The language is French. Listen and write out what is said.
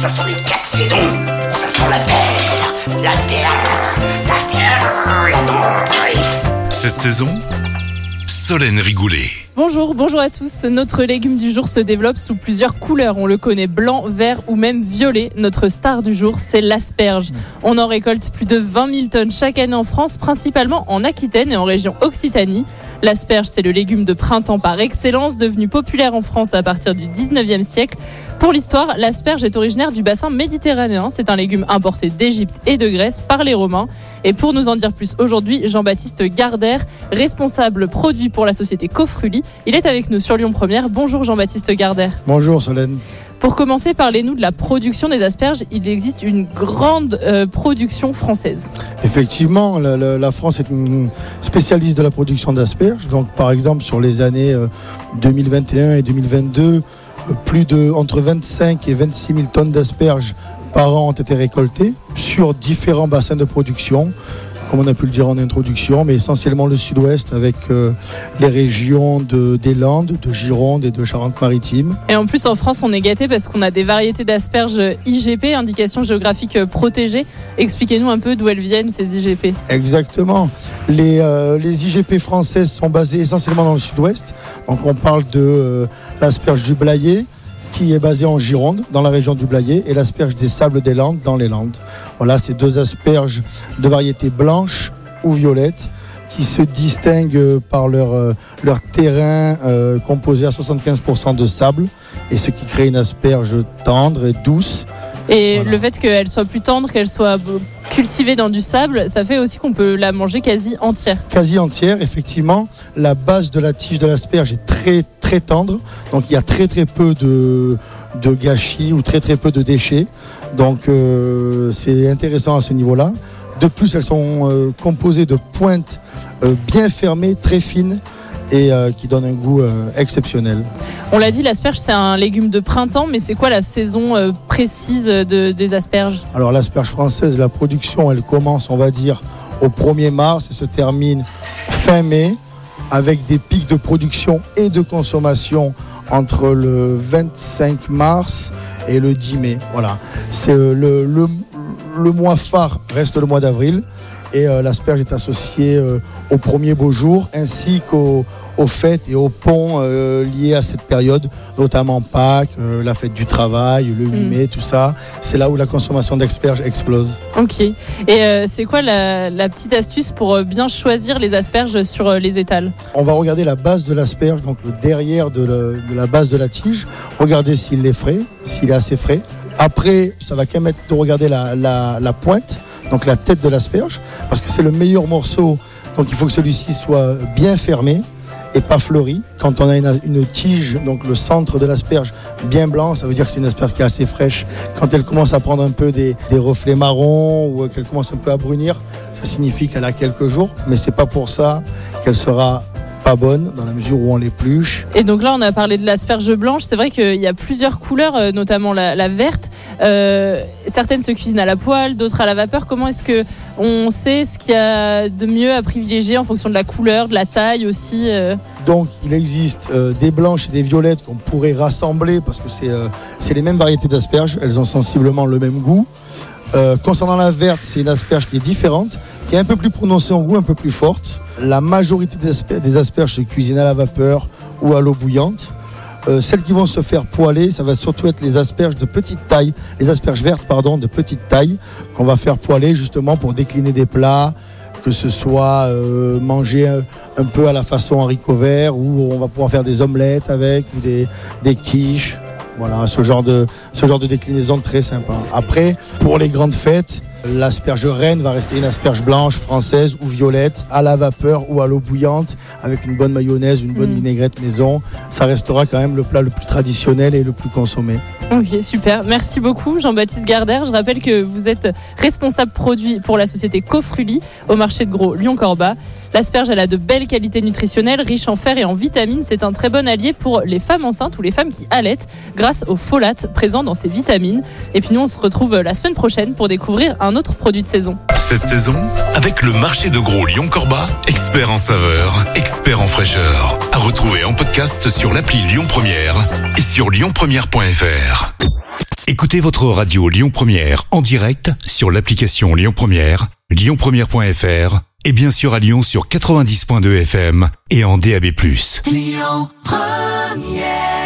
Ça sont les quatre saisons. Ça sent la terre, la terre, la terre, la terre. Cette saison, Solène Rigoulet. Bonjour, bonjour à tous. Notre légume du jour se développe sous plusieurs couleurs. On le connaît blanc, vert ou même violet. Notre star du jour, c'est l'asperge. On en récolte plus de 20 000 tonnes chaque année en France, principalement en Aquitaine et en région Occitanie. L'asperge, c'est le légume de printemps par excellence, devenu populaire en France à partir du 19e siècle. Pour l'histoire, l'asperge est originaire du bassin méditerranéen. C'est un légume importé d'Égypte et de Grèce par les Romains. Et pour nous en dire plus aujourd'hui, Jean-Baptiste Gardère, responsable produit pour la société Cofruli. Il est avec nous sur Lyon Première. Bonjour Jean-Baptiste Gardère. Bonjour Solène. Pour commencer, parlez-nous de la production des asperges. Il existe une grande euh, production française. Effectivement, la, la- la France est une spécialiste de la production d'asperges. Donc, par exemple, sur les années euh, 2021 et 2022, euh, plus de entre 25 et 26 000 tonnes d'asperges par an ont été récoltées sur différents bassins de production, comme on a pu le dire en introduction, mais essentiellement le sud-ouest avec euh, les régions de, des Landes, de Gironde et de Charente-Maritime. Et en plus, en France, on est gâté parce qu'on a des variétés d'asperges IGP, indication géographique protégée. Expliquez-nous un peu d'où elles viennent, ces IGP. Exactement. Les, euh, les IGP françaises sont basées essentiellement dans le sud-ouest. Donc on parle de euh, l'asperge du Blayais, qui est basée en Gironde, dans la région du Blayais, et l'asperge des Sables des Landes, dans les Landes. Voilà, ces deux asperges de variété blanche ou violette qui se distinguent par leur, euh, leur terrain euh, composé à 75% de sable, et ce qui crée une asperge tendre et douce. Et Voilà. le fait qu'elle soit plus tendre, qu'elle soit cultivée dans du sable, ça fait aussi qu'on peut la manger quasi entière. quasi entière, effectivement. La base de la tige de l'asperge est très très tendre, donc il y a très très peu de, de gâchis ou très très peu de déchets. Donc euh, c'est intéressant à ce niveau-là. De plus, elles sont euh, composées de pointes euh, bien fermées, très fines et qui donnent un goût exceptionnel. On l'a dit, l'asperge, c'est un légume de printemps, mais c'est quoi la saison précise de- des asperges? Alors l'asperge française, la production, elle commence, on va dire, au 1er mars et se termine fin mai, avec des pics de production et de consommation entre le 25 mars et le 10 mai. Voilà. Euh, le, le, le mois phare reste le mois d'avril et euh, l'asperge est associée euh, aux premiers beaux jours ainsi qu'aux aux fêtes et aux ponts euh, liés à cette période, notamment Pâques, euh, la fête du travail, le 8 Mm. mai, tout ça. C'est là où la consommation d'asperges explose. Ok. Et c'est quoi la, la petite astuce pour bien choisir les asperges sur les étals? On va regarder la base de l'asperge, donc le derrière de, le- de la base de la tige. Regarder s'il est frais, s'il est assez frais. Après, ça va quand même être de regarder la, la- la pointe, donc la tête de l'asperge, parce que c'est le meilleur morceau. Donc il faut que celui-ci soit bien fermé et pas fleuri. Quand on a une, tige, donc le centre de l'asperge bien blanc, ça veut dire que c'est une asperge qui est assez fraîche. Quand elle commence à prendre un peu des, des reflets marrons ou qu'elle commence un peu à brunir, ça signifie qu'elle a quelques jours, mais c'est pas pour ça qu'elle sera pas bonne dans la mesure où on l'épluche. Et donc là, on a parlé de l'asperge blanche. C'est vrai qu'il y a plusieurs couleurs, euh, notamment la, la verte. Euh, certaines se cuisinent à la poêle, d'autres à la vapeur. Comment est-ce que on sait ce qu'il y a de mieux à privilégier en fonction de la couleur, de la taille aussi euh Donc il existe euh, des blanches et des violettes qu'on pourrait rassembler parce que c'est c'est les mêmes variétés d'asperges, elles ont sensiblement le même goût. Euh, concernant la verte, c'est une asperge qui est différente, qui est un peu plus prononcée en goût, un peu plus forte. La majorité des asper- des asperges se cuisinent à la vapeur ou à l'eau bouillante. Euh, celles qui vont se faire poêler, ça va surtout être les asperges de petite taille, les asperges vertes pardon de petite taille qu'on va faire poêler justement pour décliner des plats, que ce soit euh, manger un, peu à la façon haricot vert ou on va pouvoir faire des omelettes avec ou des quiches. Voilà, ce genre de ce genre de déclinaison très sympa. Après, pour les grandes fêtes, l'asperge reine va rester une asperge blanche, française ou violette, à la vapeur ou à l'eau bouillante, avec une bonne mayonnaise, une bonne Mm. vinaigrette maison. Ça restera quand même le plat le plus traditionnel et le plus consommé. Ok, super. Merci beaucoup, Jean-Baptiste Gardère. Je rappelle que vous êtes responsable produit pour la société Cofruli au marché de gros Lyon-Corba. L'asperge, elle a de belles qualités nutritionnelles, riche en fer et en vitamines. C'est un très bon allié pour les femmes enceintes ou les femmes qui allaitent grâce aux folates présents dans ces vitamines. Et puis nous, on se retrouve la semaine prochaine pour découvrir un autre produit de saison. Cette saison, avec le marché de gros Lyon-Corba, expert en saveur, expert en fraîcheur. À retrouver en podcast sur l'appli Lyon Première et sur lyonpremière.fr. Écoutez votre radio Lyon Première en direct sur l'application Lyon Première, lyonpremière.fr et bien sûr à Lyon sur 90.2 FM et en DAB+. Lyon Première